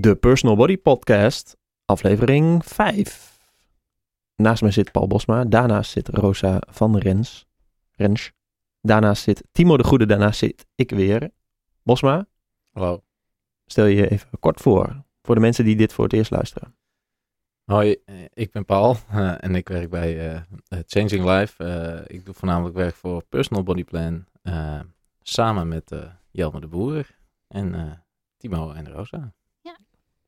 De Personal Body Podcast, aflevering 5. Naast mij zit Paul Bosma, daarnaast zit Rosa van Rens. Rens. Daarnaast zit Timo de Goede, daarnaast zit ik weer. Bosma, Hallo. stel je even kort voor, voor de mensen die dit voor het eerst luisteren. Hoi, eh, ik ben Paul eh, en ik werk bij eh, Changing Life. Ik doe voornamelijk werk voor Personal Body Plan samen met Jelme de Boer en Timo en Rosa.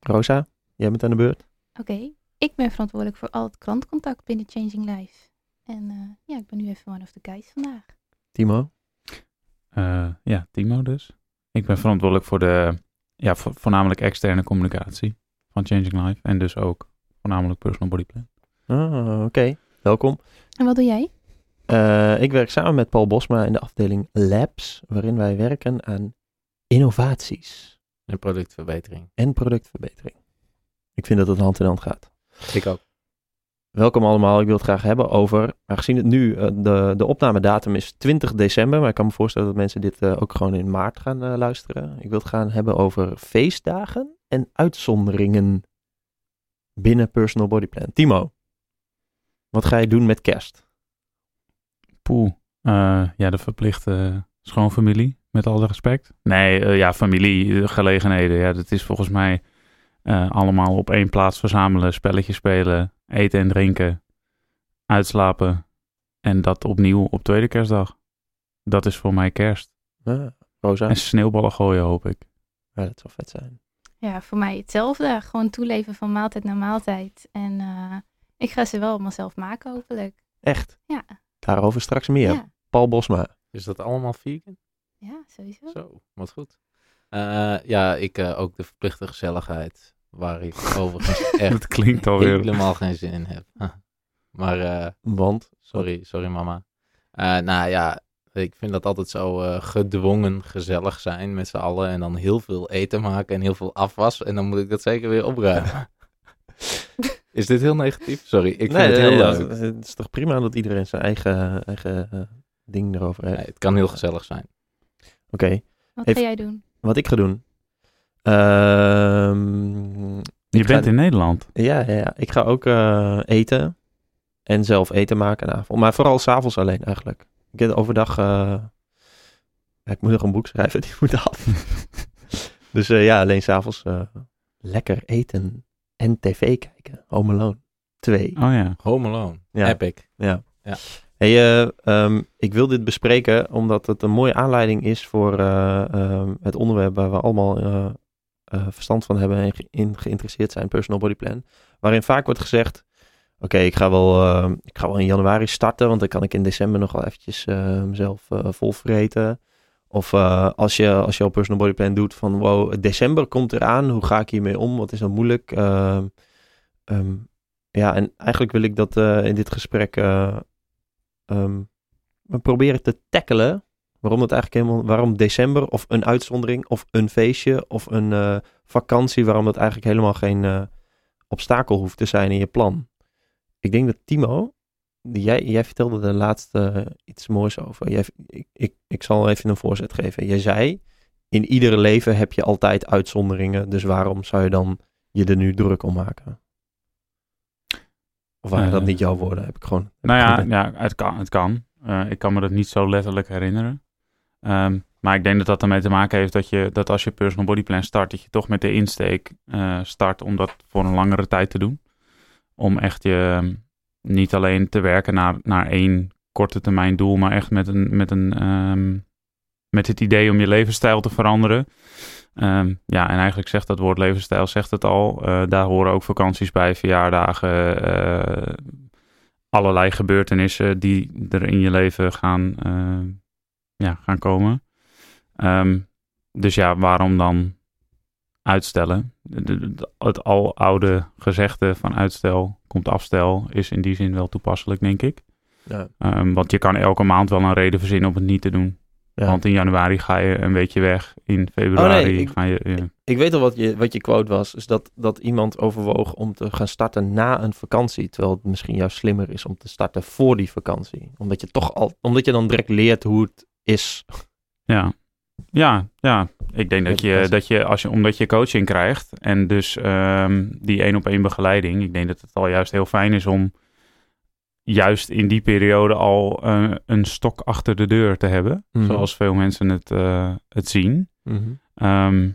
Rosa, jij bent aan de beurt. Oké, ik ben verantwoordelijk voor al het klantcontact binnen Changing Life. En eh, ja, ik ben nu even one of the guys vandaag. Timo, Eh, ja, Timo dus. Ik ben verantwoordelijk voor de, ja, vo- voornamelijk externe communicatie van Changing Life. En dus ook voornamelijk personal body plan. ah, oké, welkom. En wat doe jij? Eh, ik werk samen met Paul Bosma in de afdeling Labs, waarin wij werken aan innovaties En productverbetering. en productverbetering. Ik vind dat het hand in hand gaat. Ik ook. Welkom allemaal. Ik wil het graag hebben over, aangezien het nu, eh, de, de opnamedatum is 20 december, maar ik kan me voorstellen dat mensen dit eh, ook gewoon in maart gaan eh, luisteren. Ik wil het gaan hebben over feestdagen en uitzonderingen binnen Personal Body Plan. Timo, wat ga je doen met kerst? Poeh. Eh, ja, de verplichte schoonfamilie, met alle respect. Nee, eh, ja, familiegelegenheden. Ja, dat is volgens mij eh, allemaal op één plaats verzamelen, spelletjes spelen, eten en drinken, uitslapen. En dat opnieuw op tweede kerstdag. Dat is voor mij kerst. Ah, Rosa? En sneeuwballen gooien, hoop ik. Ja, dat zou vet zijn. Ja, voor mij hetzelfde. Gewoon toeleven van maaltijd naar maaltijd. En eh, ik ga ze wel allemaal zelf maken, hopelijk. Echt? Ja, Daarover straks meer. ja. Paul Bosma. Is dat allemaal vegan? Ja sowieso. Zo, wat goed. Eh, ja, ik eh, ook de verplichte gezelligheid, waar ik overigens echt Dat klinkt alweer. helemaal geen zin in heb. maar eh, Want? Sorry, sorry mama. Eh, nou ja, ik vind dat altijd zo eh, gedwongen gezellig zijn met z'n allen. En dan heel veel eten maken en heel veel afwas. En dan moet ik dat zeker weer opruimen. is dit heel negatief? Sorry, ik vind nee, het heel nee, leuk. ja, het is toch prima dat iedereen zijn eigen, eigen ding erover heeft. Nee, het kan heel gezellig zijn. Oké, Wat Heeft- ga jij doen? wat ik ga doen. Ehm, Je ga- bent in Nederland. Ja, ja, ja. ik ga ook eh, eten. En zelf eten maken aan avond. Maar vooral s'avonds alleen eigenlijk. Ik heb overdag... eh, ja, ik moet nog een boek schrijven, die moet af. dus eh, ja, alleen s'avonds eh lekker eten en tv kijken. Home Alone 2. Oh ja. Home Alone. Ja. Epic. Ja. Ja. Hey, eh, ehm, ik wil dit bespreken omdat het een mooie aanleiding is voor eh, ehm, het onderwerp waar we allemaal eh, verstand van hebben en geïnteresseerd zijn, Personal Body Plan. Waarin vaak wordt gezegd, oké, ik ga wel, eh, ik ga wel in januari starten, want dan kan ik in december nog wel eventjes mezelf volvreten. Of als, je, als je al Personal Body Plan doet van, wow, december komt eraan, hoe ga ik hiermee om? Wat is dan moeilijk? Ehm, ehm, ja, en eigenlijk wil ik dat in dit gesprek eh, ehm, we proberen te tackelen. Waarom het eigenlijk helemaal, waarom december of een uitzondering of een feestje of een eh, vakantie, waarom dat eigenlijk helemaal geen eh, obstakel hoeft te zijn in je plan. Ik denk dat Timo, jij, jij vertelde de laatste eh, iets moois over. Jij, ik, ik, ik zal even een voorzet geven. Jij zei, in iedere leven heb je altijd uitzonderingen, dus waarom zou je dan je er nu druk om maken? Of waren dat Eh, niet jouw woorden? Heb ik gewoon. heb Nou ja, ja het kan. Het kan. Eh, ik kan me dat niet zo letterlijk herinneren. Ehm, maar ik denk dat dat ermee te maken heeft dat, je, dat als je personal body plan start, dat je toch met de insteek eh, start om dat voor een langere tijd te doen. Om echt je ehm, niet alleen te werken naar, naar één korte termijn doel, maar echt met, een, met, een, ehm, met het idee om je levensstijl te veranderen. Ehm, ja, en eigenlijk zegt dat woord levensstijl zegt het al. Eh, daar horen ook vakanties bij, verjaardagen, eh, allerlei gebeurtenissen die er in je leven gaan, eh, ja, gaan komen. Ehm, dus ja, waarom dan uitstellen? Het aloude gezegde van uitstel komt afstel is in die zin wel toepasselijk, denk ik. Ja. Ehm, want je kan elke maand wel een reden verzinnen om het niet te doen. Ja. Want in januari ga je een weekje weg. In februari Oh, nee, ik- ga je... ja. Ik weet al wat je, wat je quote was. Is dat, dat iemand overwoog om te gaan starten na een vakantie. Terwijl het misschien juist slimmer is om te starten voor die vakantie. Omdat je toch al, omdat je dan direct leert hoe het is. Ja. Ja, ja. Ik denk dat je, dat- dat je, als je, omdat je coaching krijgt en dus ehm, die één op één begeleiding, ik denk dat het al juist heel fijn is om juist in die periode al eh, een stok achter de deur te hebben, Mhm. zoals veel mensen het, eh, het zien. Mhm. Ehm,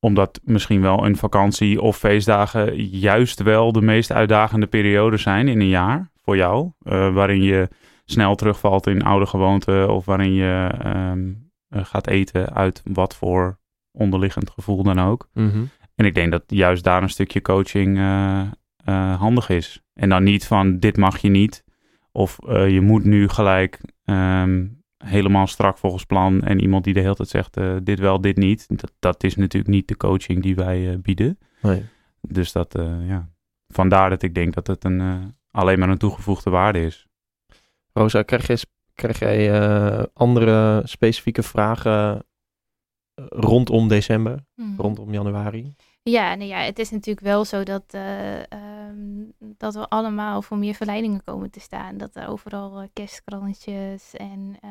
omdat misschien wel een vakantie of feestdagen juist wel de meest uitdagende periode zijn in een jaar voor jou. eh, waarin je snel terugvalt in oude gewoonten of waarin je ehm, eh, gaat eten uit wat voor onderliggend gevoel dan ook. Mhm. En ik denk dat juist daar een stukje coaching handig is. En dan niet van dit mag je niet. Of eh, je moet nu gelijk ehm, helemaal strak volgens plan. En iemand die de hele tijd zegt eh, dit wel, dit niet. Dat, dat is natuurlijk niet de coaching die wij eh, bieden. Nee. Dus dat, eh, ja. Vandaar dat ik denk dat het een, eh, alleen maar een toegevoegde waarde is. Rosa, krijg jij, krijg jij eh, andere specifieke vragen rondom december, Mhm. rondom januari? Ja, nou ja, het is natuurlijk wel zo dat, eh, ehm, dat we allemaal voor meer verleidingen komen te staan. Dat er overal eh, kerstkrantjes en eh,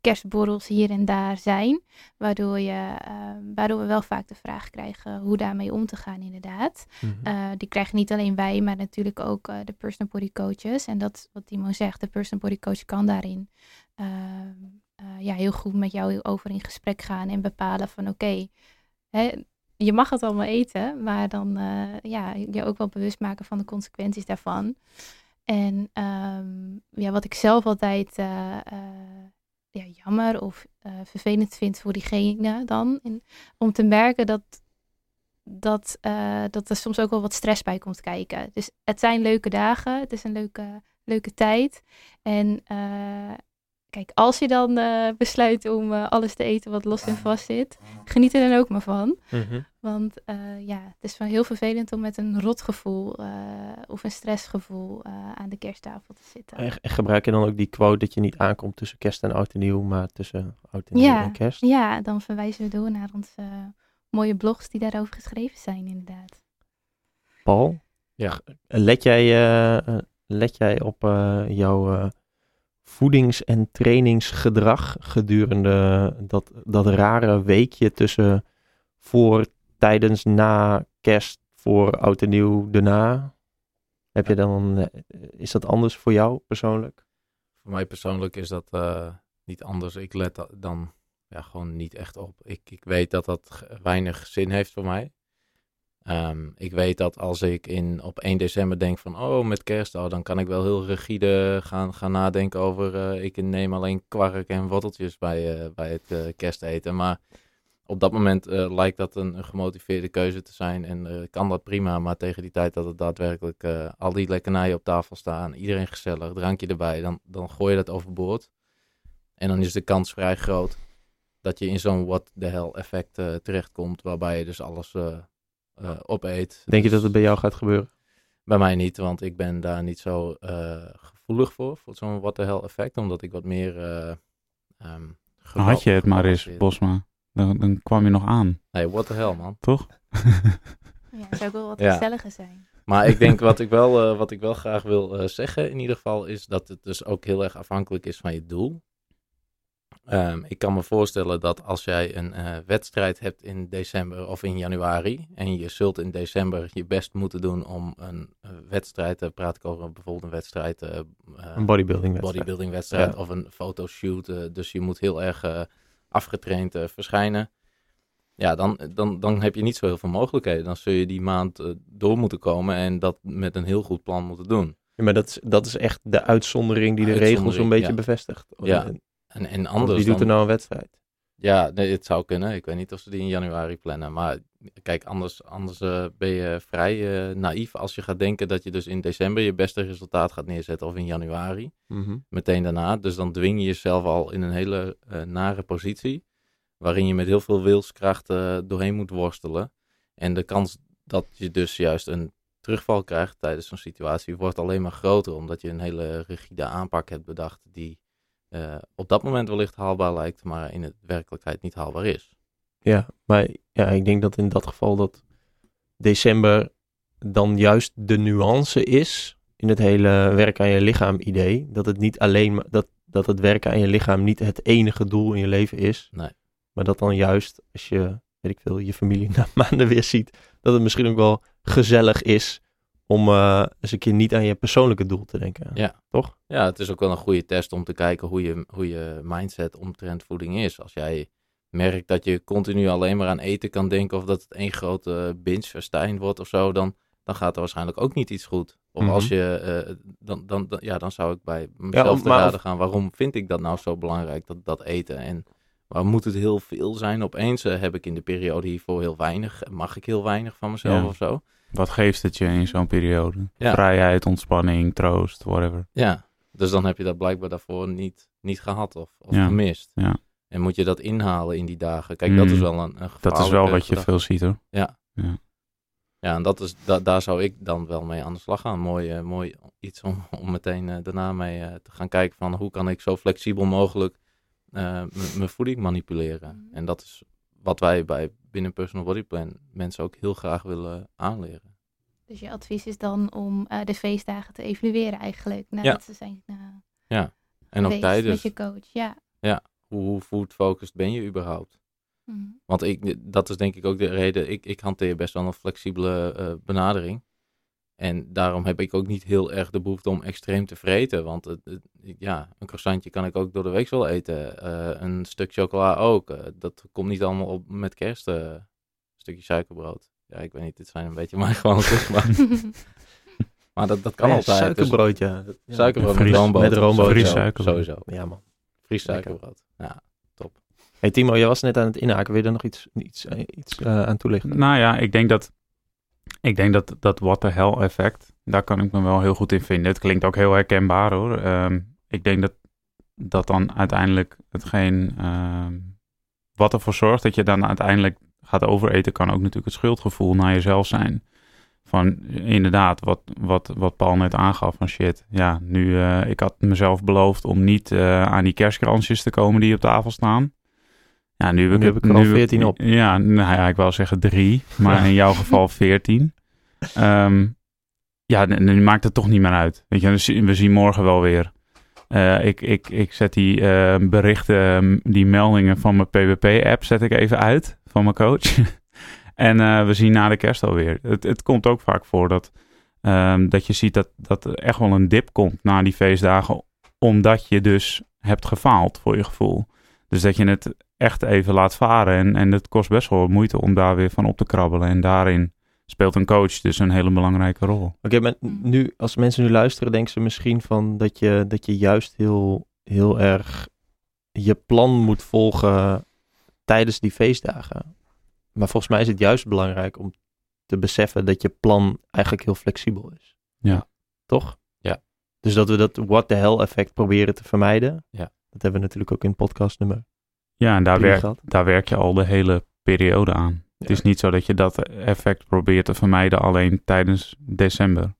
kerstborrels hier en daar zijn. Waardoor, je, ehm, waardoor we wel vaak de vraag krijgen hoe daarmee om te gaan inderdaad. Mhm. Eh, die krijgen niet alleen wij, maar natuurlijk ook de personal body coaches. En dat is wat Timo zegt, de personal body coach kan daarin ehm, eh, ja, heel goed met jou over in gesprek gaan en bepalen van oké, je mag het allemaal eten, maar dan eh, ja, je ook wel bewust maken van de consequenties daarvan. En ehm, ja, wat ik zelf altijd eh, eh, ja, jammer of vervelend vind voor diegene dan, om te merken dat, dat, dat er soms ook wel wat stress bij komt kijken. Dus het zijn leuke dagen, het is een leuke, leuke tijd. En kijk, als je dan besluit om alles te eten wat los en vast zit, geniet er dan ook maar van. Mhm. Want eh, ja, het is wel heel vervelend om met een rotgevoel eh, of een stressgevoel eh, aan de kersttafel te zitten. En, en gebruik je dan ook die quote dat je niet aankomt tussen kerst en oud en nieuw, maar tussen oud en nieuw Ja. en kerst? Ja, dan verwijzen we door naar onze mooie blogs die daarover geschreven zijn, inderdaad. Paul? Ja. Let jij, let jij op eh, jouw eh, voedings- en trainingsgedrag gedurende dat, dat rare weekje tussen voor, tijdens, na kerst, voor oud en nieuw, daarna? Heb je dan, eh, is dat anders voor jou persoonlijk? Voor mij persoonlijk is dat eh, niet anders. Ik let da- dan ja, gewoon niet echt op. Ik, ik weet dat dat weinig zin heeft voor mij. Ehm, ik weet dat als ik in, op 1 december denk van, oh, met kerst, oh, dan kan ik wel heel rigide gaan, gaan nadenken over, eh, ik neem alleen kwark en worteltjes bij, bij het kersteten. Maar op dat moment eh, lijkt dat een, een gemotiveerde keuze te zijn en eh, kan dat prima. Maar tegen die tijd dat het daadwerkelijk eh, al die lekkernijen op tafel staan, iedereen gezellig, drankje erbij, dan, dan gooi je dat overboord. En dan is de kans vrij groot dat je in zo'n what the hell effect terechtkomt, waarbij je dus alles opeet. Denk je Dus dat het bij jou gaat gebeuren? Bij mij niet, want ik ben daar niet zo gevoelig voor, voor zo'n what the hell effect, omdat ik wat meer... eh ehm, had je het maar eens, Bosma. Dan, dan kwam je nog aan, Nee, what the hell, man. toch? Ja, dat zou ook wel wat Ja. gezelliger zijn. Maar ik denk wat ik wel, eh, wat ik wel graag wil eh, zeggen, in ieder geval, is dat het dus ook heel erg afhankelijk is van je doel. Ehm, ik kan me voorstellen dat als jij een eh, wedstrijd hebt in december of in januari, en je zult in december je best moeten doen om een eh, wedstrijd, te praat ik over bijvoorbeeld een wedstrijd, Een bodybuilding wedstrijd. bodybuilding wedstrijd Ja. of een fotoshoot. dus je moet heel erg eh, afgetraind eh, verschijnen. Ja, dan, dan, dan heb je niet zo heel veel mogelijkheden. Dan zul je die maand eh, door moeten komen en dat met een heel goed plan moeten doen. Ja, maar dat is, dat is echt de uitzondering die de regels zo'n beetje ja. bevestigt. Ja, En- En, anders Wie doet er nou een wedstrijd? Ja, nee, het zou kunnen. Ik weet niet of ze die in januari plannen. Maar kijk, anders, anders eh, ben je vrij eh, naïef als je gaat denken dat je dus in december je beste resultaat gaat neerzetten of in januari. Mhm. meteen daarna. Dus dan dwing je jezelf al in een hele eh, nare positie. Waarin je met heel veel wilskracht doorheen moet worstelen. En de kans dat je dus juist een terugval krijgt tijdens zo'n situatie wordt alleen maar groter. Omdat je een hele rigide aanpak hebt bedacht die op dat moment wellicht haalbaar lijkt, maar in de werkelijkheid niet haalbaar is. Ja, maar ja, ik denk dat in dat geval dat december dan juist de nuance is in het hele werk aan je lichaam idee. Dat het niet alleen maar, dat, dat het werken aan je lichaam niet het enige doel in je leven is. Nee. Maar dat dan juist als je, weet ik veel, je familie na maanden weer ziet, dat het misschien ook wel gezellig is om eh, eens een keer niet aan je persoonlijke doel te denken. Ja. Toch? Ja, het is ook wel een goede test om te kijken hoe je, hoe je mindset omtrent voeding is. Als jij merkt dat je continu alleen maar aan eten kan denken of dat het één grote binge wordt of zo, dan, dan gaat er waarschijnlijk ook niet iets goed. Of Mhm. als je, eh, dan, dan, dan- ja, dan zou ik bij mezelf of- te raden of- gaan. Waarom vind ik dat nou zo belangrijk, dat, dat eten? En waar moet het heel veel zijn? Opeens eh, heb ik in de periode hiervoor heel weinig, mag ik heel weinig van mezelf Ja. of zo. Wat geeft het je in zo'n periode? Ja. Vrijheid, ontspanning, troost, whatever. Ja, dus dan heb je dat blijkbaar daarvoor niet, niet gehad of, of Ja, gemist. ja. En moet je dat inhalen in die dagen. Kijk, dat is wel een, een Dat is wel wat je gedachte. veel ziet hoor. Ja, en dat is, da, daar zou ik dan wel mee aan de slag gaan. Mooi, eh, mooi iets om, om meteen eh, daarna mee eh, te gaan kijken van hoe kan ik zo flexibel mogelijk eh, mijn voeding manipuleren. Mhm. En dat is wat wij bij binnen Personal Body Plan mensen ook heel graag willen aanleren. Dus je advies is dan om eh, de feestdagen te evalueren eigenlijk. Nadat Ja. ze zijn eh, En ook tijdens, met je coach. Ja. hoe, hoe food-focused ben je überhaupt? Mhm. Want ik, dat is denk ik ook de reden. Ik, ik hanteer best wel een flexibele eh, benadering. En daarom heb ik ook niet heel erg de behoefte om extreem te vreten. Want het, het- ja, een croissantje kan ik ook door de week wel eten. Eh, een stuk chocola ook. Eh, dat komt niet allemaal op met kerst. eh, een stukje suikerbrood. Ja, ik weet niet, dit zijn een beetje mijn gewoontes. Maar, maar dat, dat kan Ja, altijd. Dus Suikerbrood, ja. Ja. suikerbrood met roomboter. met roomboter. Sowieso. Ja, man. Fries Lekker. suikerbrood. Ja. Hey Timo, jij was net aan het inhaken. Wil je er nog iets, iets, eh, iets eh, aan toelichten? Nou ja, ik denk dat, ik denk dat dat what the hell effect, daar kan ik me wel heel goed in vinden. Het klinkt ook heel herkenbaar hoor. Ehm, ik denk dat dat dan uiteindelijk hetgeen ehm, wat ervoor zorgt dat je dan uiteindelijk gaat overeten, kan ook natuurlijk het schuldgevoel naar jezelf zijn. Van inderdaad, wat, wat, wat Paul net aangaf van shit. Ja, nu, eh, ik had mezelf beloofd om niet eh, aan die kerstkransjes te komen die op tafel staan. Ja, nu heb ik, heb er al nu- 14 op. Ja, nou ja, ik wou zeggen drie, maar in jouw geval 14. Ehm, ja, nu maakt het toch niet meer uit. Weet je, we zien- morgen wel weer. Eh, ik, ik, ik zet die berichten, die meldingen van mijn PWP-app zet ik even uit van mijn coach. en eh, we zien na de kerst alweer. Het, het komt ook vaak voor dat, ehm, dat je ziet dat, dat er echt wel een dip komt na die feestdagen. Omdat je dus hebt gefaald voor je gevoel. Dus dat je het echt even laat varen. En, en het kost best wel moeite om daar weer van op te krabbelen. En daarin speelt een coach dus een hele belangrijke rol. Oké, maar Mm. nu, als mensen nu luisteren, denken ze misschien van dat je, dat je juist heel, heel erg je plan moet volgen tijdens die feestdagen. Maar volgens mij is het juist belangrijk om te beseffen dat je plan eigenlijk heel flexibel is. Ja. Toch? Ja. Dus dat we dat what the hell effect proberen te vermijden. Ja. Dat hebben we natuurlijk ook in podcast nummer Ja, en daar, werk, daar werk je al de hele periode aan. Het is niet zo dat je dat effect probeert te vermijden alleen tijdens december.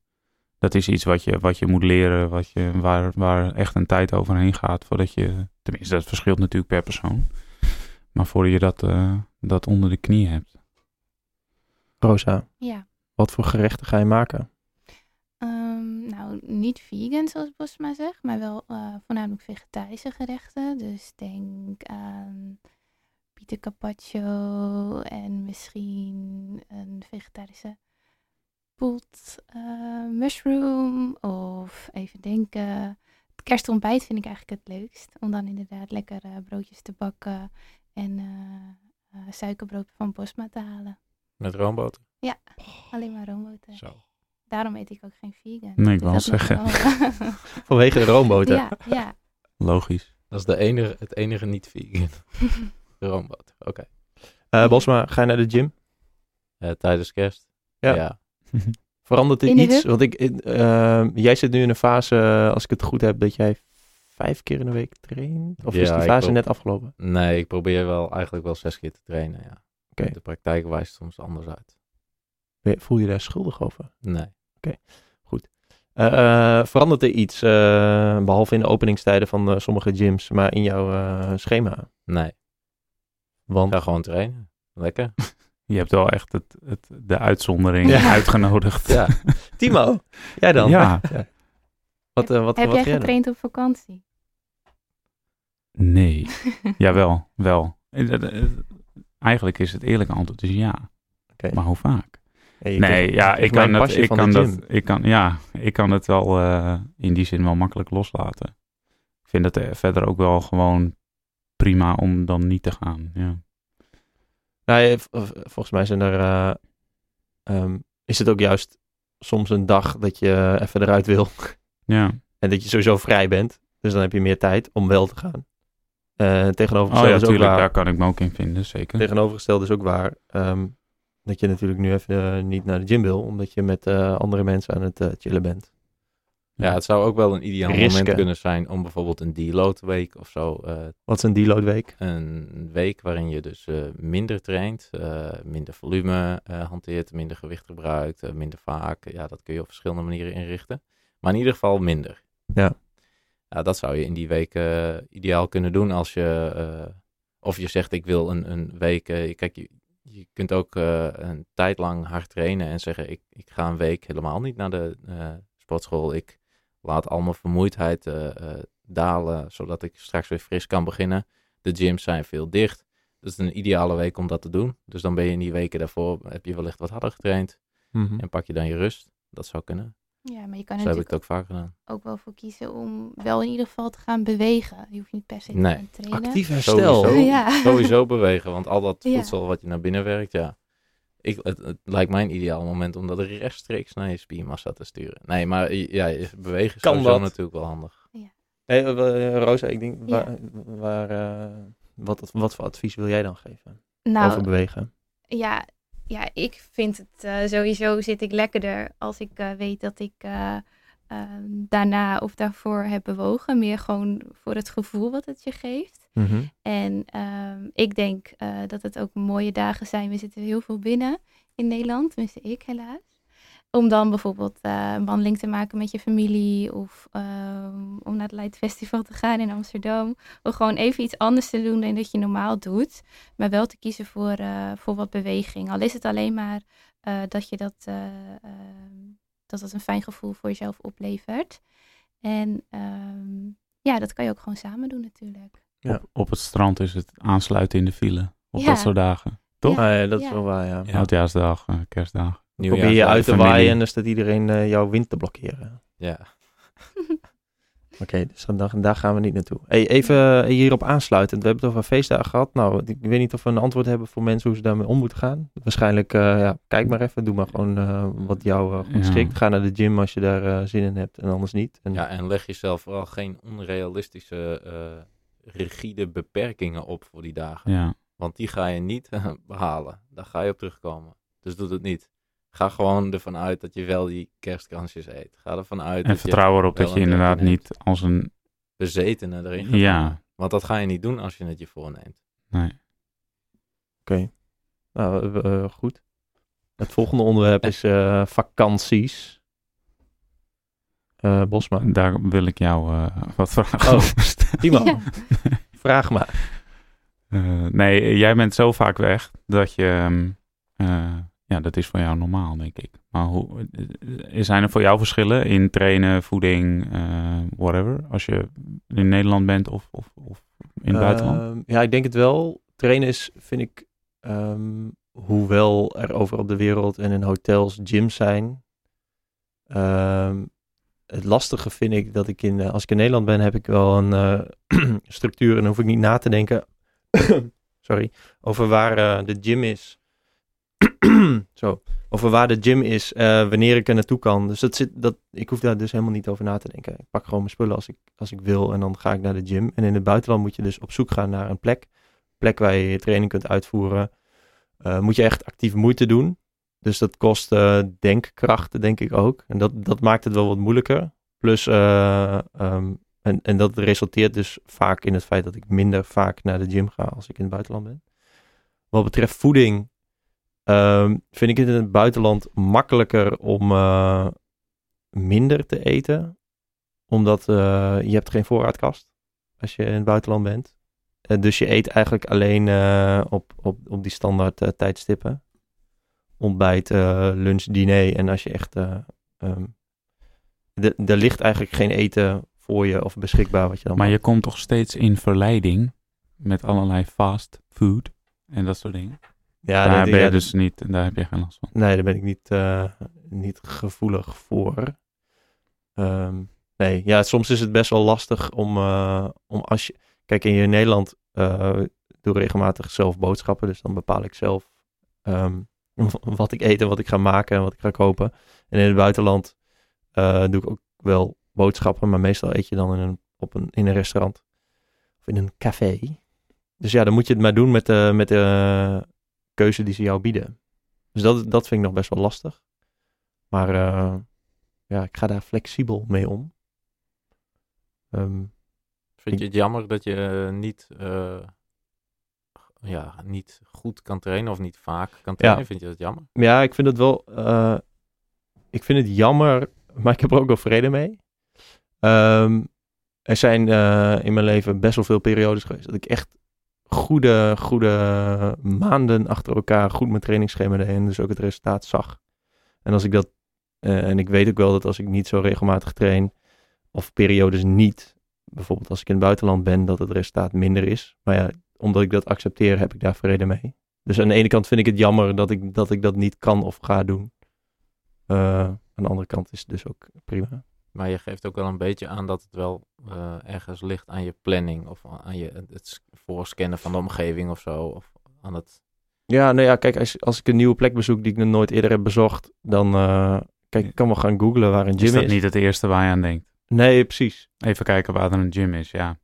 Dat is iets wat je, wat je moet leren, wat je, waar, waar echt een tijd overheen gaat voordat je... Tenminste, dat verschilt natuurlijk per persoon. Maar voordat je dat, eh, dat onder de knie hebt. Rosa, Ja. wat voor gerechten ga je maken? Ehm, nou, niet vegan zoals Bosma zegt, maar wel eh, voornamelijk vegetarische gerechten. Dus denk aan pita carpaccio en misschien een vegetarische pulled eh, mushroom. Of even denken. Het kerstontbijt vind ik eigenlijk het leukst. Om dan inderdaad lekker broodjes te bakken en eh, eh, suikerbrood van Bosma te halen. Met roomboter. Alleen maar roomboter. Zo. Daarom eet ik ook geen vegan. Nee, ik Dus wou zeggen. Vanwege de roomboter. ja, ja. Logisch. Dat is de enige, het enige niet-vegan. roomboter, oké. Eh, Bosma, ga je naar de gym? Eh, tijdens kerst? Ja. ja. Verandert dit de iets? Want ik, jij zit nu in een fase, als ik het goed heb, dat jij vijf keer in de week traint? Of is die fase net afgelopen? Nee, ik probeer wel eigenlijk wel zes keer te trainen, ja. Oké. De praktijk wijst soms anders uit. Voel je daar schuldig over? Nee. Eh, eh, verandert er iets, eh, behalve in de openingstijden van eh, sommige gyms, maar in jouw eh, schema? Nee. Want Ga gewoon trainen. Lekker. Je hebt wel echt het, het, de uitzondering Ja. uitgenodigd. Ja. Timo, jij dan? Ja. Wat, eh, wat, Heb wat jij getraind op vakantie? Nee. Jawel, wel. Eh, eh, Eigenlijk is het eerlijke antwoord dus ja. Oké. Maar hoe vaak? Hey, nee, ja, ik kan, dat, ik, kan dat, ik, kan, ja, ik kan het wel eh, in die zin wel makkelijk loslaten. Ik vind het eh, verder ook wel gewoon prima om dan niet te gaan. Ja. Nou, volgens mij zijn er, eh, ehm, is het ook juist soms een dag dat je even eruit wil. Ja. En dat je sowieso vrij bent. Dus dan heb je meer tijd om wel te gaan. Eh Oh tegenovergesteld ja, is ook tuurlijk, waar. daar kan ik me ook in vinden, zeker. Tegenovergesteld is ook waar. ehm, dat je natuurlijk nu even eh, niet naar de gym wil. Omdat je met eh, andere mensen aan het chillen bent. Ja, het zou ook wel een ideaal Risken. moment kunnen zijn om bijvoorbeeld een deload week of zo. eh, Wat is een deload week? een week waarin je dus eh, minder traint, eh, minder volume eh, hanteert, minder gewicht gebruikt, eh, minder vaak. Ja, dat kun je op verschillende manieren inrichten. Maar in ieder geval minder. Ja. Ja, dat zou je in die week eh, ideaal kunnen doen als je... eh, of je zegt, ik wil een, een week... eh, kijk, je, je kunt ook een tijd lang hard trainen en zeggen... Ik, ik ga een week helemaal niet naar de sportschool. Ik laat al mijn vermoeidheid dalen, zodat ik straks weer fris kan beginnen. De gyms zijn veel dicht. Het is een ideale week om dat te doen. Dus dan ben je in die weken daarvoor, heb je wellicht wat harder getraind. Mhm. En pak je dan je rust. Dat zou kunnen. Ja, maar je kan er Zo heb ik het ook vaak gedaan. ook wel voor kiezen om wel in ieder geval te gaan bewegen. Je hoeft niet per se te Nee. gaan trainen. Actief herstel. Sowieso. Ja. Sowieso bewegen, want al dat Ja. voedsel wat je naar binnen werkt, ja. Ik, het, het lijkt mij een ideaal moment om dat rechtstreeks naar je spiermassa te sturen. Nee, maar ja, bewegen is Kan sowieso dat? natuurlijk wel handig. Hey, eh, eh, Rosa, ik denk, Ja. waar, waar, eh, wat, wat voor advies wil jij dan geven Nou, over bewegen? ja, ja, ik vind het eh, sowieso zit ik lekkerder als ik eh, weet dat ik eh, ehm, daarna of daarvoor heb bewogen. Meer gewoon voor het gevoel wat het je geeft. Mhm. En ehm, ik denk dat het ook mooie dagen zijn. We zitten heel veel binnen in Nederland, tenminste ik helaas. Om dan bijvoorbeeld eh, een wandeling te maken met je familie of ehm, om naar het Light Festival te gaan in Amsterdam. Of gewoon even iets anders te doen dan dat je normaal doet. Maar wel te kiezen voor, eh, voor wat beweging. Al is het alleen maar eh, dat je dat, eh, ehm, dat het een fijn gevoel voor jezelf oplevert. En ehm, ja, dat kan je ook gewoon samen doen natuurlijk. Ja. Op, op het strand is het aansluiten in de file. Op Ja. dat soort dagen. Toch? Ja. Ah, ja, dat is Ja. wel waar, ja. Ja. Oudjaarsdag, eh, Probeer je uit te familie. waaien en dan staat iedereen eh, jouw wind te blokkeren. Ja. Oké, dus dan, daar gaan we niet naartoe. Hey, even hierop aansluitend. We hebben het over feestdagen gehad. Nou, ik weet niet of we een antwoord hebben voor mensen hoe ze daarmee om moeten gaan. Waarschijnlijk, eh, ja, kijk maar even. Doe maar gewoon eh, wat jou eh, goed Ja. schikt. Ga naar de gym als je daar eh, zin in hebt en anders niet. En, ja, en leg jezelf vooral geen onrealistische, eh, rigide beperkingen op voor die dagen. Ja. Want die ga je niet eh, behalen. Daar ga je op terugkomen. Dus doe het niet. Ga gewoon ervan uit dat je wel die kerstkransjes eet. Ga ervan uit En dat vertrouw erop dat je inderdaad niet als een... bezetene erin gaat Ja. Want dat ga je niet doen als je het je voorneemt. Nee. Oké, nou, eh, goed. Het volgende onderwerp is eh, vakanties. Eh, Bosma. Daar wil ik jou eh, wat vragen Oh. over stellen. Timo, Ja. vraag maar. Eh, nee, jij bent zo vaak weg dat je... ehm, eh, ja, dat is voor jou normaal, denk ik. Maar hoe, zijn er voor jou verschillen in trainen, voeding, eh, whatever? Als je in Nederland bent of, of, of in het buitenland? Ehm, ja, ik denk het wel. Trainen is, vind ik, ehm, hoewel er overal op de wereld en in hotels gyms zijn. ehm, het lastige vind ik dat ik in, eh, als ik in Nederland ben, heb ik wel een eh, structuur en hoef ik niet na te denken. sorry, over waar de gym is. Zo, over waar de gym is, eh, wanneer ik er naartoe kan. Dus dat zit, dat, ik hoef daar dus helemaal niet over na te denken. Ik pak gewoon mijn spullen als ik, als ik wil en dan ga ik naar de gym. En in het buitenland moet je dus op zoek gaan naar een plek. Plek waar je je training kunt uitvoeren. Eh, moet je echt actief moeite doen. Dus dat kost eh, denkkrachten, denk ik ook. En dat, dat maakt het wel wat moeilijker. Plus, eh, ehm, en, en dat resulteert dus vaak in het feit dat ik minder vaak naar de gym ga als ik in het buitenland ben. Wat betreft voeding, ehm, vind ik het in het buitenland makkelijker om eh, minder te eten. Omdat eh, je hebt geen voorraadkast als je in het buitenland bent. Eh, dus je eet eigenlijk alleen op, op, op die standaard tijdstippen. Ontbijt, lunch, diner. En als je echt... de- er ligt eigenlijk geen eten voor je of beschikbaar wat je dan Maar maakt. je komt toch steeds in verleiding met allerlei fast food en dat soort dingen. Ja, daar nee, ben je dus niet, daar heb je geen last van. Nee, daar ben ik niet, eh, niet gevoelig voor. Ehm, nee, ja, soms is het best wel lastig om, eh, om als je... Kijk, in Nederland eh doe ik regelmatig zelf boodschappen. Dus dan bepaal ik zelf ehm, wat ik eet en wat ik ga maken en wat ik ga kopen. En in het buitenland doe ik ook wel boodschappen. Maar meestal eet je dan in een, op een, in een restaurant. Of in een café. Dus ja, dan moet je het maar doen met de, met de keuze die ze jou bieden. Dus dat, dat vind ik nog best wel lastig. Maar eh, ja, ik ga daar flexibel mee om. Ehm, Vind je het jammer dat je eh, niet, eh, ja, niet goed kan trainen of niet vaak kan trainen? Vind je dat jammer? ja, ik vind het wel. ik vind het jammer, maar ik heb er ook wel vrede mee. Ehm, er zijn in mijn leven best wel veel periodes geweest dat ik echt goede, goede maanden achter elkaar goed mijn trainingsschema deed en dus ook het resultaat zag. En als ik dat, eh, en ik weet ook wel dat als ik niet zo regelmatig train, of periodes niet, bijvoorbeeld als ik in het buitenland ben, dat het resultaat minder is. Maar ja, omdat ik dat accepteer, heb ik daar vrede mee. Dus aan de ene kant vind ik het jammer dat ik dat, ik dat niet kan of ga doen. Eh, aan de andere kant is het dus ook prima. Maar je geeft ook wel een beetje aan dat het wel eh, ergens ligt aan je planning of aan je, het voorscannen van de omgeving of zo. Of aan het, Ja, nou ja, kijk, als, als ik een nieuwe plek bezoek die ik nog nooit eerder heb bezocht, dan, eh, kijk, ik kan wel gaan googlen waar een gym is is. dat niet het eerste waar je aan denkt? Nee, precies. Even kijken waar er een gym is, ja. Nee,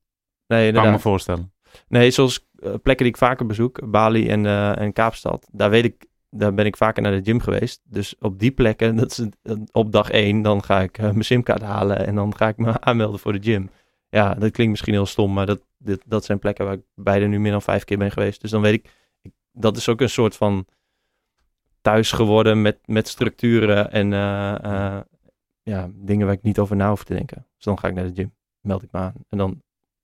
Kan me inderdaad. voorstellen. Nee, zoals eh, plekken die ik vaker bezoek, Bali en, eh, en Kaapstad, daar weet ik, daar ben ik vaker naar de gym geweest. Dus op die plekken, dat is op dag één, dan ga ik eh, mijn simkaart halen en dan ga ik me aanmelden voor de gym. Ja, dat klinkt misschien heel stom, maar dat, dit, dat zijn plekken waar ik beide nu meer dan vijf keer ben geweest. Dus dan weet ik, dat is ook een soort van thuis geworden met, met structuren en eh, eh, ja, dingen waar ik niet over na hoef te denken. Dus dan ga ik naar de gym, meld ik me aan. En dan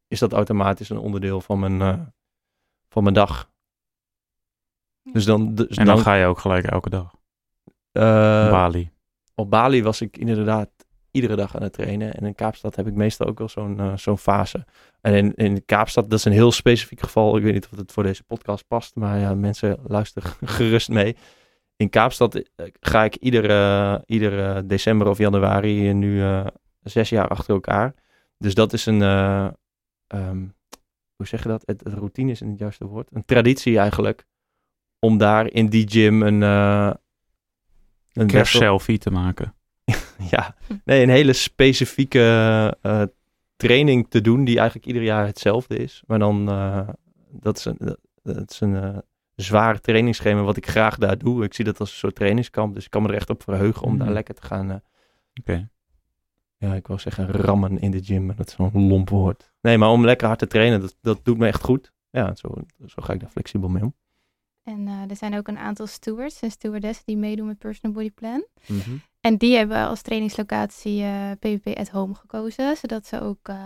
is dat automatisch een onderdeel van mijn, van mijn dag. Dus dan, dus En dan ga je ook gelijk elke dag. eh, Bali. op Bali was ik inderdaad iedere dag aan het trainen. En in Kaapstad heb ik meestal ook wel zo'n eh, zo'n fase. En in, in Kaapstad, dat is een heel specifiek geval. Ik weet niet of het voor deze podcast past, maar ja, mensen luisteren gerust mee. In Kaapstad eh, ga ik iedere, iedere december of januari nu zes jaar achter elkaar. Dus dat is een, eh, ehm, hoe zeg je dat? Het, het routine is niet het juiste woord. Een traditie eigenlijk. Om daar in die gym een... eh een Kerstselfie te maken. ja, nee, een hele specifieke eh, training te doen die eigenlijk ieder jaar hetzelfde is. Maar dan, eh, dat is een, dat- is een zwaar trainingsschema wat ik graag daar doe. Ik zie dat als een soort trainingskamp, dus ik kan me er echt op verheugen om daar lekker te gaan, Oké. ja, ik wil zeggen rammen in de gym, maar dat is zo'n lomp woord. Nee, maar om lekker hard te trainen, dat, dat doet me echt goed. Ja, zo, zo ga ik daar flexibel mee om. En eh, er zijn ook een aantal stewards en stewardessen die meedoen met Personal Body Plan. Mhm. En die hebben als trainingslocatie eh PvP at home gekozen. Zodat ze ook eh,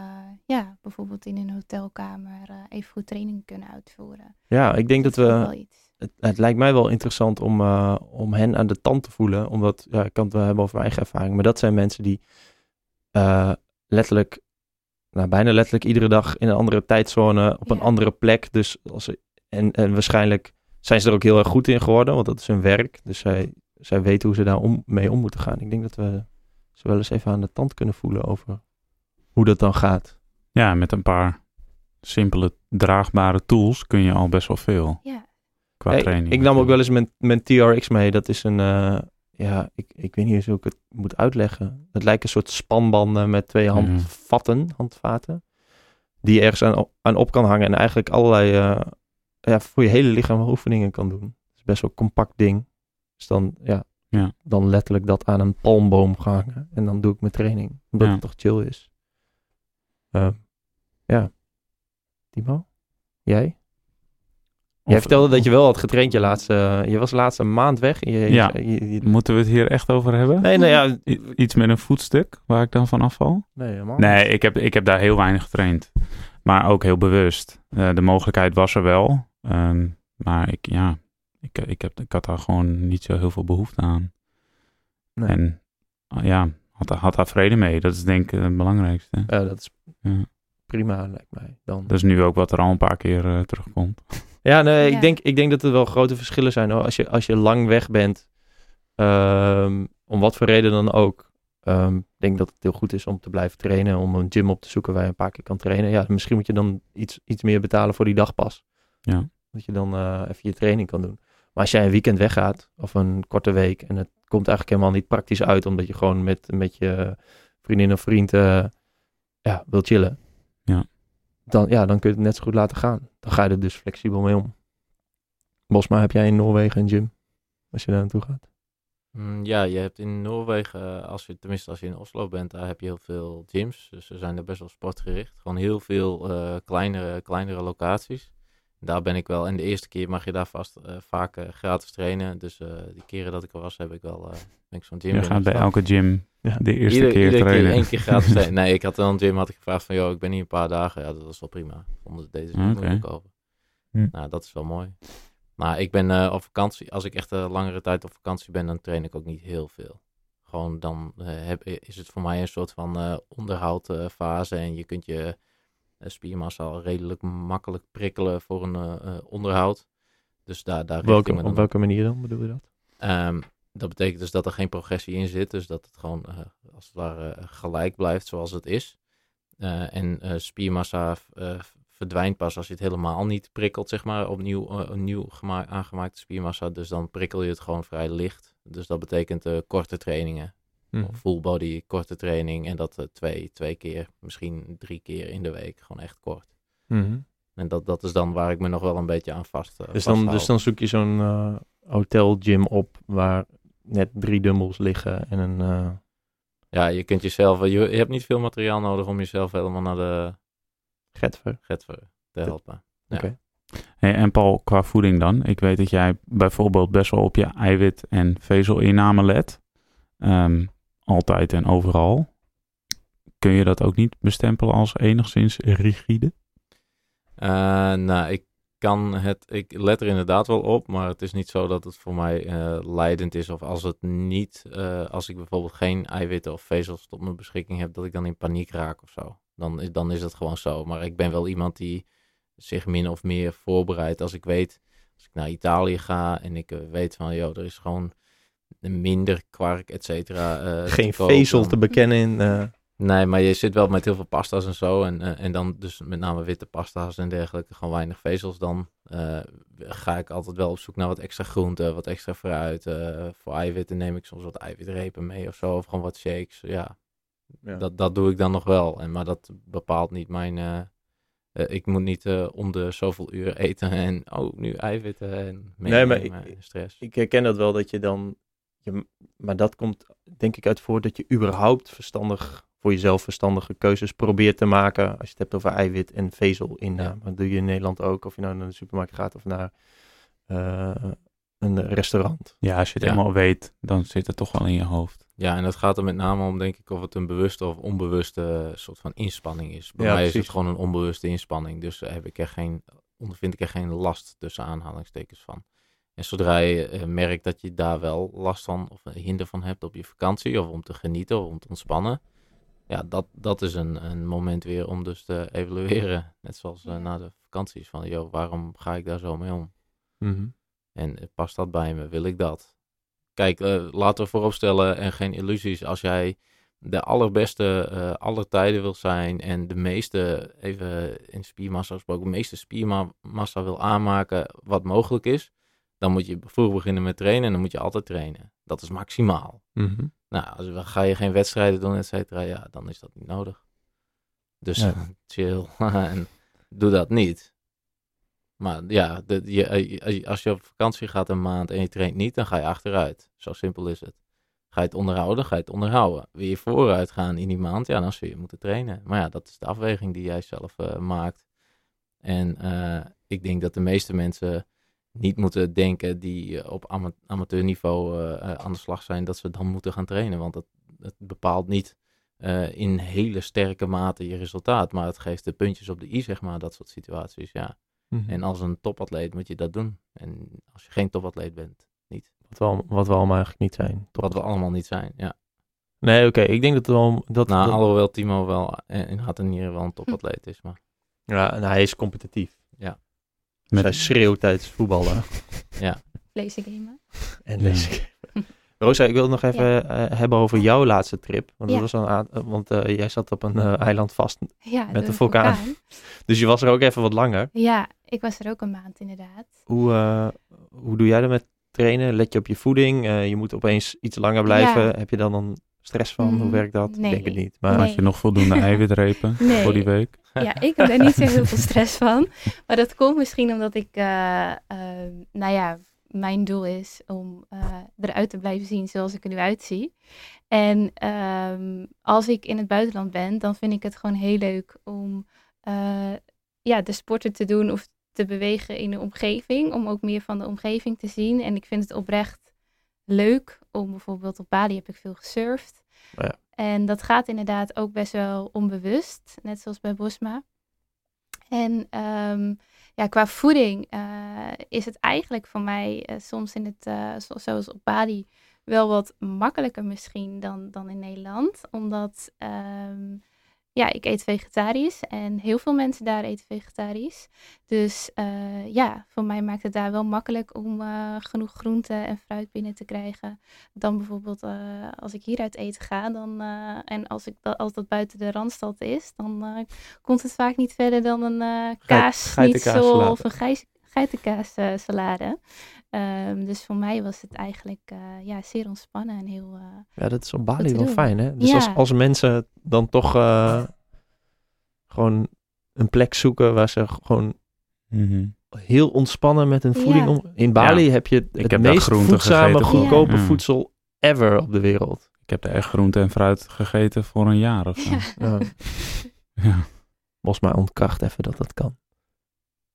ja, bijvoorbeeld in een hotelkamer even goed training kunnen uitvoeren. Ja, ik denk dat is ook we... het, het lijkt mij wel interessant om, om hen aan de tand te voelen. Omdat, ja, ik kan het wel hebben over mijn eigen ervaring. Maar dat zijn mensen die letterlijk, nou, bijna letterlijk iedere dag in een andere tijdzone, op een andere plek. Dus als en, en waarschijnlijk zijn ze er ook heel erg goed in geworden, want dat is hun werk. Dus zij, zij weten hoe ze daar om, mee om moeten gaan. Ik denk dat we ze wel eens even aan de tand kunnen voelen over hoe dat dan gaat. Ja, met een paar simpele draagbare tools kun je al best wel veel Ja, qua Hey, training. Ik nam ook wel eens mijn, mijn TRX mee. Dat is een, eh, ja, ik, ik weet niet eens hoe ik het moet uitleggen. Het lijkt een soort spanbanden met twee Mhm. handvatten, handvaten. Die je ergens aan, aan op kan hangen en eigenlijk allerlei, eh, ja, voor je hele lichaam oefeningen kan doen. Het is best wel een compact ding. Dus dan, ja, Ja. dan letterlijk dat aan een palmboom gehangen. En dan doe ik mijn training. Omdat Ja. het toch chill is. Eh, ja. Timo? Jij? Jij vertelde dat je wel had getraind je laatste... Je was laatst een maand weg. Je, Ja. je- je- Moeten we het hier echt over hebben? nee, nou ja... I- Iets met een voetstuk waar ik dan van afval? Nee, helemaal Nee, ik heb, ik heb daar heel weinig getraind. Maar ook heel bewust. Eh, de mogelijkheid was er wel. Ehm, maar ik, ja, ik, ik, heb, ik had daar gewoon niet zo heel veel behoefte aan. Nee. En ah, ja, had, had daar vrede mee. Dat is denk ik het belangrijkste. Ja, dat is... Ja. prima, lijkt mij. Dan. Dat is nu ook wat er al een paar keer eh, terugkomt. Ja, nee, Ja. Ik, denk, ik denk dat er wel grote verschillen zijn. Hoor. Als, je, als je lang weg bent, ehm, om wat voor reden dan ook. ehm, ik denk dat het heel goed is om te blijven trainen. Om een gym op te zoeken waar je een paar keer kan trainen. Ja, misschien moet je dan iets, iets meer betalen voor die dagpas. Ja. Dat je dan eh, even je training kan doen. Maar als jij een weekend weggaat, of een korte week, en het komt eigenlijk helemaal niet praktisch uit, omdat je gewoon met, met je vriendin of vriend eh, ja, wil chillen. Ja. Dan, ja, dan kun je het net zo goed laten gaan. Dan ga je er dus flexibel mee om. Bosma, heb jij in Noorwegen een gym? Als je daar naartoe gaat? Mm, Ja, je hebt in Noorwegen, eh, als je, tenminste als je in Oslo bent, daar heb je heel veel gyms. Dus ze zijn er best wel sportgericht. Gewoon heel veel eh, kleinere, kleinere locaties. Daar ben ik wel. En de eerste keer mag je daar vast eh, vaak eh, gratis trainen. Dus eh, die keren dat ik er was, heb ik wel ben ik zo'n gym Je gaat bij elke gym Ja. de eerste Ieder- keer iedere trainen. één keer gratis trainen. Nee, ik had wel een gym had ik gevraagd van, joh, ik ben hier een paar dagen. Ja, dat was wel prima. Vonden deze Oké. moeilijk over. Hm. Nou, dat is wel mooi. Maar ik ben op vakantie, als ik echt een langere tijd op vakantie ben, dan train ik ook niet heel veel. Gewoon dan heb, is het voor mij een soort van onderhoudfase en je kunt je spiermassa al redelijk makkelijk prikkelen voor een eh, eh, onderhoud. Dus daar, daar Welke, dan op welke manier dan bedoel je dat? Ehm, dat betekent dus dat er geen progressie in zit. Dus dat het gewoon eh, als het ware eh, gelijk blijft zoals het is. Eh, en eh, spiermassa eh, verdwijnt pas als je het helemaal niet prikkelt, zeg maar. Opnieuw, eh, opnieuw gema- aangemaakte spiermassa. Dus dan prikkel je het gewoon vrij licht. Dus dat betekent eh, korte trainingen. Hm. Full body, korte training. En dat eh, twee, twee keer, misschien drie keer in de week. Gewoon echt kort. Mhm. En dat, dat is dan waar ik me nog wel een beetje aan vast eh, Dus, dan, dus dan zoek je zo'n eh hotelgym op waar net drie dumbbells liggen en een... eh, Ja, je kunt jezelf... Je, je hebt niet veel materiaal nodig om jezelf helemaal naar de Getver. Getver te helpen. Ja. Oké. Hey, en Paul, qua voeding dan? Ik weet dat jij bijvoorbeeld best wel op je eiwit- en vezelinname let. Ehm, altijd en overal. Kun je dat ook niet bestempelen als enigszins rigide? Eh, nou, ik kan het... Ik let er inderdaad wel op, maar het is niet zo dat het voor mij eh, leidend is. Of als het niet... eh, als ik bijvoorbeeld geen eiwitten of vezels tot mijn beschikking heb, dat ik dan in paniek raak of zo. Dan, is- dan is het gewoon zo. Maar ik ben wel iemand die zich min of meer voorbereidt. Als ik weet, als ik naar Italië ga en ik weet van, joh, er is gewoon minder kwark, et cetera. eh, Geen te vezel te bekennen in... eh, Nee, maar je zit wel met heel veel pasta's en zo. En, eh, en dan dus met name witte pasta's en dergelijke. Gewoon weinig vezels. Dan ga ik altijd wel op zoek naar wat extra groente, wat extra fruit. voor eiwitten neem ik soms wat eiwitrepen mee of zo. Of gewoon wat shakes. Ja, ja. dat, dat doe ik dan nog wel. En, maar dat bepaalt niet mijn... ik moet niet om de zoveel uur eten en oh, nu eiwitten en Nee, maar ik- stress. Ik herken dat wel, dat je dan... Je, maar dat komt denk ik uit voort dat je überhaupt verstandig... voor jezelf verstandige keuzes probeert te maken... als je het hebt over eiwit en vezelinname. Dat doe je in Nederland ook, of je nou naar de supermarkt gaat of naar eh, een restaurant. Ja, als je het Ja. helemaal weet, dan zit het toch wel in je hoofd. Ja, en het gaat er met name om, denk ik, of het een bewuste of onbewuste soort van inspanning is. Bij Ja, mij is precies. het gewoon een onbewuste inspanning. Dus eh, heb ik er geen, ondervind ik er geen last tussen aanhalingstekens van. En zodra je eh, merkt dat je daar wel last van of een hinder van hebt op je vakantie of om te genieten of om te ontspannen. Ja, dat, dat is een, een moment weer om dus te evalueren. Net zoals eh, na de vakanties. Van, joh, waarom ga ik daar zo mee om? Mhm. En eh, past dat bij me? Wil ik dat? Kijk, eh, laten we vooropstellen en geen illusies. Als jij de allerbeste eh aller tijden wil zijn en de meeste, even in spiermassa gesproken, de meeste spiermassa wil aanmaken wat mogelijk is, dan moet je vroeg beginnen met trainen en dan moet je altijd trainen. Dat is maximaal. Mhm. Nou, als, ga je geen wedstrijden doen, et cetera, ja, dan is dat niet nodig. Dus Nee. chill en doe dat niet. Maar ja, de, je, eh, als je op vakantie gaat een maand en je traint niet, dan ga je achteruit. Zo simpel is het. Ga je het onderhouden, ga je het onderhouden. Wil je vooruit gaan in die maand, ja, dan zul je moeten trainen. Maar ja, dat is de afweging die jij zelf eh, maakt. En eh, ik denk dat de meeste mensen niet moeten denken die eh, op ama amateurniveau eh, eh, aan de slag zijn, dat ze dan moeten gaan trainen. Want dat, bepaalt niet in hele sterke mate je resultaat. Maar het geeft de puntjes op de i, zeg maar, dat soort situaties, ja. Mhm. En als een topatleet moet je dat doen. En als je geen topatleet bent, niet. Wat, we, al- wat we allemaal eigenlijk niet zijn. Wat we allemaal niet zijn, ja. Nee, oké. Ik denk dat wel... Dat, nou, dat- alhoewel Timo wel in hart en nieren wel een topatleet is. Maar ja, en hij is competitief. Ja. Met- hij schreeuwt tijdens voetballen. Lazy gamen. En Ja. deze Rosa, ik wil het nog even eh, hebben over jouw laatste trip. Want, dat Ja. was al een want eh, jij zat op een eh, eiland vast. Ja, Met de vulkaan. Dus je was er ook even wat langer. Ja, ik was er ook een maand inderdaad. Hoe, eh, hoe doe jij dat met trainen? Let je op je voeding? Eh, je moet opeens iets langer blijven. Ja. Heb je dan dan stress van? Hoe Mm, werkt dat? nee. Ik denk het niet. Maar Nee. Had je nog voldoende eiwitrepen Nee. voor die week? Ja, ik heb daar niet zo heel veel stress van. Maar dat komt misschien omdat ik, eh, eh, nou ja, mijn doel is om eh, eruit te blijven zien zoals ik er nu uitzie. En ehm, als ik in het buitenland ben, dan vind ik het gewoon heel leuk om eh, ja, de sporten te doen of te bewegen in de omgeving. Om ook meer van de omgeving te zien. En ik vind het oprecht leuk om bijvoorbeeld op Bali heb ik veel gesurfd. Oh ja. En dat gaat inderdaad ook best wel onbewust, net zoals bij Bosma. En ehm, ja, qua voeding eh, is het eigenlijk voor mij eh, soms in het, zo- zoals op Bali, wel wat makkelijker misschien dan, dan in Nederland. Omdat ehm, ja, ik eet vegetarisch en heel veel mensen daar eten vegetarisch. Dus eh, ja, voor mij maakt het daar wel makkelijk om eh, genoeg groente en fruit binnen te krijgen. Dan bijvoorbeeld eh, als ik hier uit eten ga dan, en als, ik dat, als dat buiten de Randstad is, dan komt het vaak niet verder dan een kaas, of een geitenkaassalade. Ehm, dus voor mij was het eigenlijk eh, ja, zeer ontspannen en heel... eh, ja, dat is op Bali wel doen. fijn, hè? Dus Ja. als, als mensen dan toch eh, gewoon een plek zoeken waar ze gewoon Mhm. heel ontspannen met hun Ja. voeding om... In Bali heb je het heb daar meest voedzame, goedkope Ja. voedsel ever op de wereld. Ik heb er echt groente en fruit gegeten voor een jaar of zo. ja. Ja. Ja. Bosma ontkracht even dat dat kan.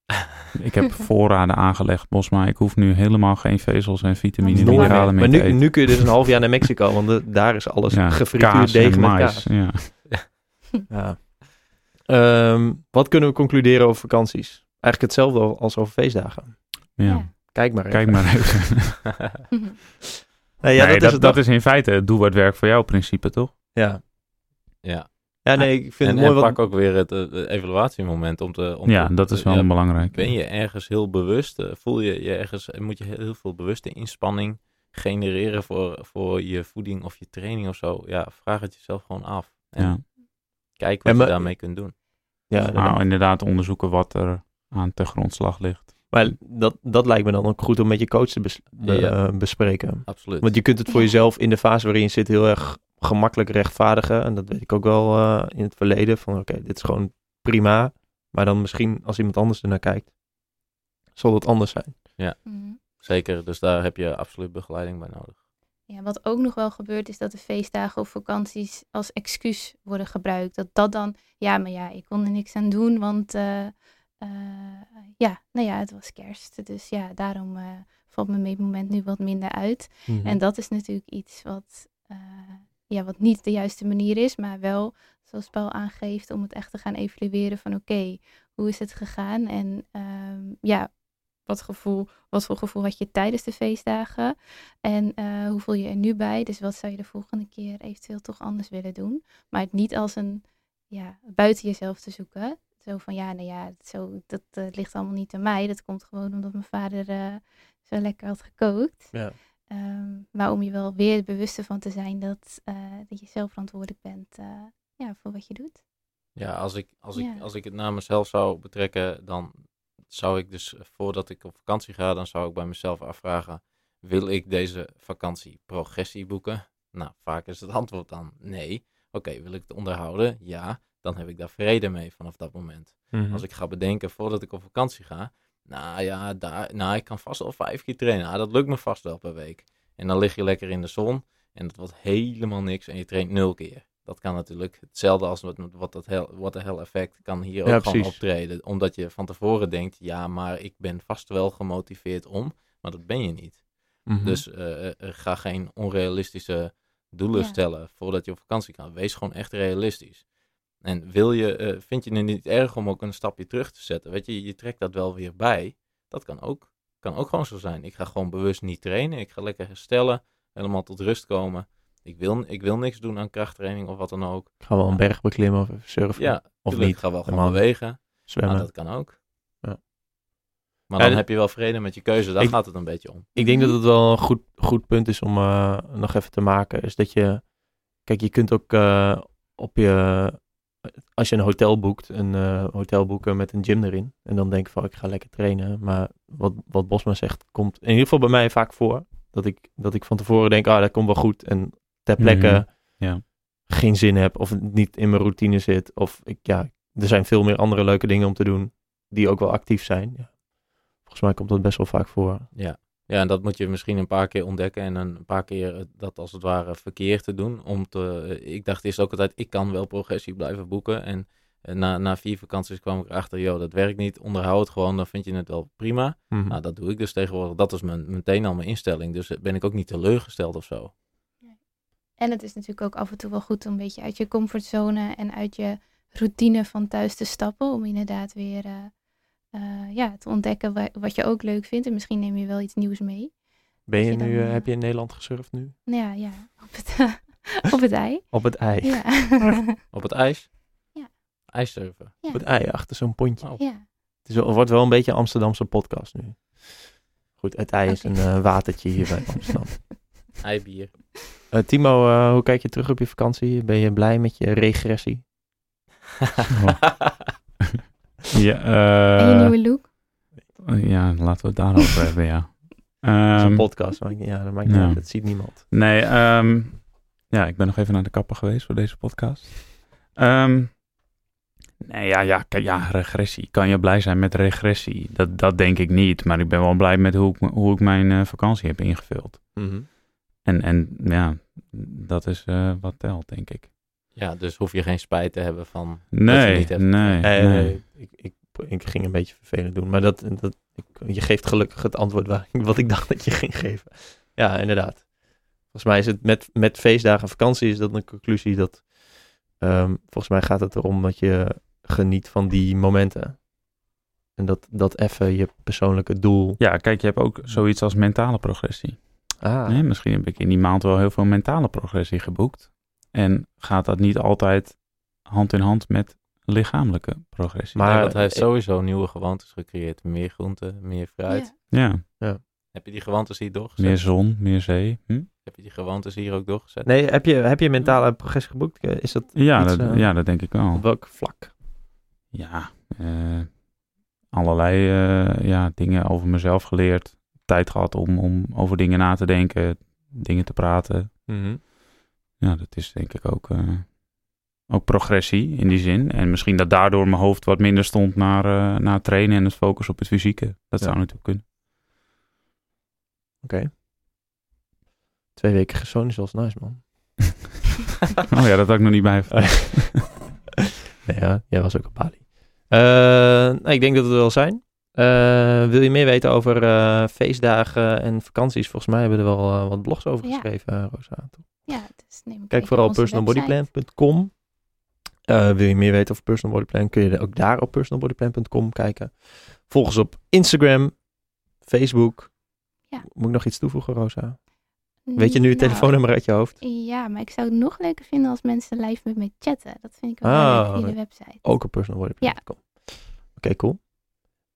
Ik heb voorraden aangelegd, Bosma. Ik hoef nu helemaal geen vezels en vitamine en mineralen meer maar te nu, nu kun je dus een half jaar naar Mexico, want de- daar is alles ja, gefrituurd kaas deeg en met mais. kaas. Ja. Ja. Ehm, wat kunnen we concluderen over vakanties? Eigenlijk hetzelfde als over feestdagen. Ja. Kijk maar even. Kijk maar even. Nee, ja, Nee, dat, is dat is in feite het doe wat werkt voor jou principe, toch? Ja. ja. Ja, nee, ik vind En, het mooi en wat... pak ook weer het, het evaluatiemoment om te... Om Ja, te- dat is wel ja, belangrijk. Ben je ergens heel bewust? eh, Voel je je ergens... Moet je heel, heel veel bewuste inspanning genereren voor, voor je voeding of je training of zo? Ja, vraag het jezelf gewoon af. En Ja. kijk wat En je daarmee kunt doen. Ja, Nou, inderdaad. inderdaad onderzoeken wat er aan te grondslag ligt. Maar dat, dat lijkt me dan ook goed om met je coach te bes- be- Ja. eh, bespreken. Absoluut. Want je kunt het voor Ja. jezelf in de fase waarin je zit heel erg gemakkelijk rechtvaardigen. En dat weet ik ook wel eh, in het verleden. Van oké, dit is gewoon prima. Maar dan misschien als iemand anders ernaar kijkt, zal het anders zijn. Mhm. Zeker, dus daar heb je absoluut begeleiding bij nodig. Ja, wat ook nog wel gebeurt is dat de feestdagen of vakanties als excuus worden gebruikt. Dat dat dan, ja, maar ja, ik kon er niks aan doen, want eh, ja, nou ja, het was kerst. Dus ja, daarom eh, valt me het moment nu wat minder uit. En dat is natuurlijk iets wat, eh, ja, wat niet de juiste manier is, maar wel, zoals Paul aangeeft, om het echt te gaan evalueren van oké, hoe is het gegaan? En ehm, ja, wat, gevoel, wat voor gevoel had je tijdens de feestdagen? En eh, hoe voel je er nu bij? Dus wat zou je de volgende keer eventueel toch anders willen doen? Maar het niet als een, ja, buiten jezelf te zoeken. Zo van, ja, nou ja, zo, dat ligt allemaal niet aan mij. Dat komt gewoon omdat mijn vader eh, zo lekker had gekookt. Ja. Ehm, maar om je wel weer bewust ervan te zijn dat, eh, dat je zelf verantwoordelijk bent eh, ja, voor wat je doet. Ja, als ik, als, ik, als ik het naar mezelf zou betrekken, dan zou ik dus voordat ik op vakantie ga, dan zou ik bij mezelf afvragen, wil ik deze vakantie progressie boeken? Nou, vaak is het antwoord dan nee. Oké, wil ik het onderhouden? Ja, dan heb ik daar vrede mee vanaf dat moment. Mhm. Als ik ga bedenken voordat ik op vakantie ga, nou ja, daar, nou, ik kan vast wel vijf keer trainen. Nou, dat lukt me vast wel per week. En dan lig je lekker in de zon en het wordt helemaal niks en je traint nul keer. Dat kan natuurlijk hetzelfde als wat, wat dat hel, wat de hell effect kan hier ook Ja, gewoon precies. optreden. Omdat je van tevoren denkt, ja, maar ik ben vast wel gemotiveerd om, maar dat ben je niet. Mhm. Dus eh, eh, ga geen onrealistische doelen Ja. stellen voordat je op vakantie kan. Wees gewoon echt realistisch. En wil je, eh, vind je het niet erg om ook een stapje terug te zetten? Weet je, je trekt dat wel weer bij. Dat kan ook, kan ook gewoon zo zijn. Ik ga gewoon bewust niet trainen. Ik ga lekker herstellen, helemaal tot rust komen. Ik wil, ik wil niks doen aan krachttraining of wat dan ook. Ik ga wel een berg beklimmen of even surfen. Ja, of niet. Ik ga wel gewoon bewegen. Zwemmen. Nou, dat kan ook. Ja. Maar dan heb je wel vrede met je keuze. Daar Ik- gaat het een beetje om. Ik denk dat het wel een goed, goed punt is om eh, nog even te maken. Is dat je. Kijk, je kunt ook eh, op je. Als je een hotel boekt, een eh, hotel boeken met een gym erin. En dan denk ik van ik ga lekker trainen. Maar wat, wat Bosma zegt, komt in ieder geval bij mij vaak voor. Dat ik, dat ik van tevoren denk, ah, dat komt wel goed. En ter plekke Mhm, ja. geen zin heb. Of het niet in mijn routine zit. Of ik, ja, er zijn veel meer andere leuke dingen om te doen. Die ook wel actief zijn. Ja. Volgens mij komt dat best wel vaak voor. Ja. Ja, en dat moet je misschien een paar keer ontdekken en een paar keer eh, dat als het ware verkeerd te doen. Om te, eh, ik dacht eerst ook altijd, ik kan wel progressie blijven boeken. En eh, na, na vier vakanties kwam ik erachter, joh, dat werkt niet. Onderhoud het gewoon, dan vind je het wel prima. Mhm. Nou, dat doe ik dus tegenwoordig. Dat is mijn, meteen al mijn instelling. Dus ben ik ook niet teleurgesteld of zo. En het is natuurlijk ook af en toe wel goed om een beetje uit je comfortzone en uit je routine van thuis te stappen. Om inderdaad weer eh, eh, ja, te ontdekken wa- wat je ook leuk vindt. En misschien neem je wel iets nieuws mee. Ben je nu, eh, eh, heb je in Nederland gesurfd nu? Nou ja, ja op, het, op het ei. Op het ei. Ja. Op het ijs? Ja. IJssurfen. ja. Op het ei, achter zo'n pontje. Oh. ja. Het, is, het wordt wel een beetje een Amsterdamse podcast nu. Goed, het ei is een eh, watertje hier bij Amsterdam. Eibier. Eh, Timo, eh, hoe kijk je terug op je vakantie? Ben je blij met je regressie? Ja, En je eh, nieuwe look. ja, laten we het daarover hebben, ja. Het is Ehm, een podcast, maar ja, dat maakt niet ja. uit. Dat ziet niemand. Nee, ehm, ja, ik ben nog even naar de kapper geweest voor deze podcast. Ehm, nee, ja, ja, ja, regressie. Kan je blij zijn met regressie? Dat, dat denk ik niet. Maar ik ben wel blij met hoe ik, hoe ik mijn eh, vakantie heb ingevuld. En, en ja, dat is eh, wat telt, denk ik. Ja, dus hoef je geen spijt te hebben van... Nee, niet hebt nee, Nee, nee. nee, ik, ik, ik ging een beetje vervelend doen. Maar dat, dat, ik, je geeft gelukkig het antwoord waar, wat ik dacht dat je ging geven. Ja, inderdaad. Volgens mij is het met, met feestdagen en vakantie is dat een conclusie dat... ehm, volgens mij gaat het erom dat je geniet van die momenten. En dat, dat even je persoonlijke doel... Ja, kijk, je hebt ook zoiets als mentale progressie. Ah, Nee, misschien heb ik in die maand wel heel veel mentale progressie geboekt. En gaat dat niet altijd hand in hand met lichamelijke progressie? Maar- want hij heeft sowieso nieuwe gewoontes gecreëerd. Meer groenten, meer fruit. Ja. ja, Heb je die gewoontes hier doorgezet? meer zon, meer zee. Hm? Heb je die gewoontes hier ook doorgezet? Nee, heb je, heb je mentale progressie geboekt? Eh, Is dat Ja, iets, dat, eh, ja, dat denk ik wel. op welk vlak? Ja, eh, allerlei eh, ja, dingen over mezelf geleerd. Tijd gehad om, om over dingen na te denken, dingen te praten. Ja, dat is denk ik ook, eh, ook progressie in die zin. En misschien dat daardoor mijn hoofd wat minder stond naar, eh, naar trainen en het focus op het fysieke. Dat Ja. zou natuurlijk kunnen. Oké. Twee weken gezond is wel eens nice, man. Oh ja, dat had ik nog niet bij. nee, ja, jij was ook op Bali. Eh, nou, ik denk dat we er wel zijn. Eh, wil je meer weten over eh, feestdagen en vakanties? Volgens mij hebben we er wel eh, wat blogs over Ja. geschreven, Rosa. Ja, dus neem Kijk vooral op personalbodyplan.com. Wil je meer weten over Personal Body Plan, kun je ook daar op personalbodyplan.com kijken. Volg ons op Instagram, Facebook. Ja. Moet ik nog iets toevoegen, Rosa? Weet je nu het Nou, telefoonnummer uit je hoofd? Ja, maar ik zou het nog leuker vinden als mensen live met me chatten. Dat vind ik wel Ah, leuk website. Ook op personalbodyplan.com. Oké, cool.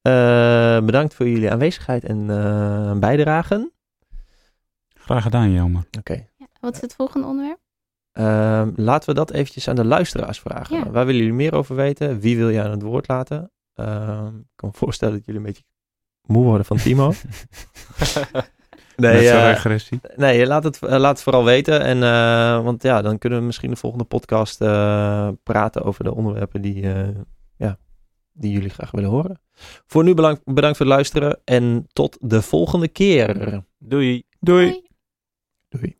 Eh, bedankt voor jullie aanwezigheid en eh bijdragen. Graag gedaan, Jelmer. Oké. Ja, wat is het volgende onderwerp? Ehm, laten we dat eventjes aan de luisteraars vragen. Ja. Waar willen jullie meer over weten? Wie wil je aan het woord laten? Ehm, ik kan me voorstellen dat jullie een beetje moe worden van Timo. Nee, zo eh, regressie. nee laat, het, laat het vooral weten. En, eh, want ja, dan kunnen we misschien de volgende podcast eh, praten over de onderwerpen die, eh, die jullie graag willen horen. Voor nu bedankt, bedankt voor het luisteren en tot de volgende keer. Doei! Doei. Doei.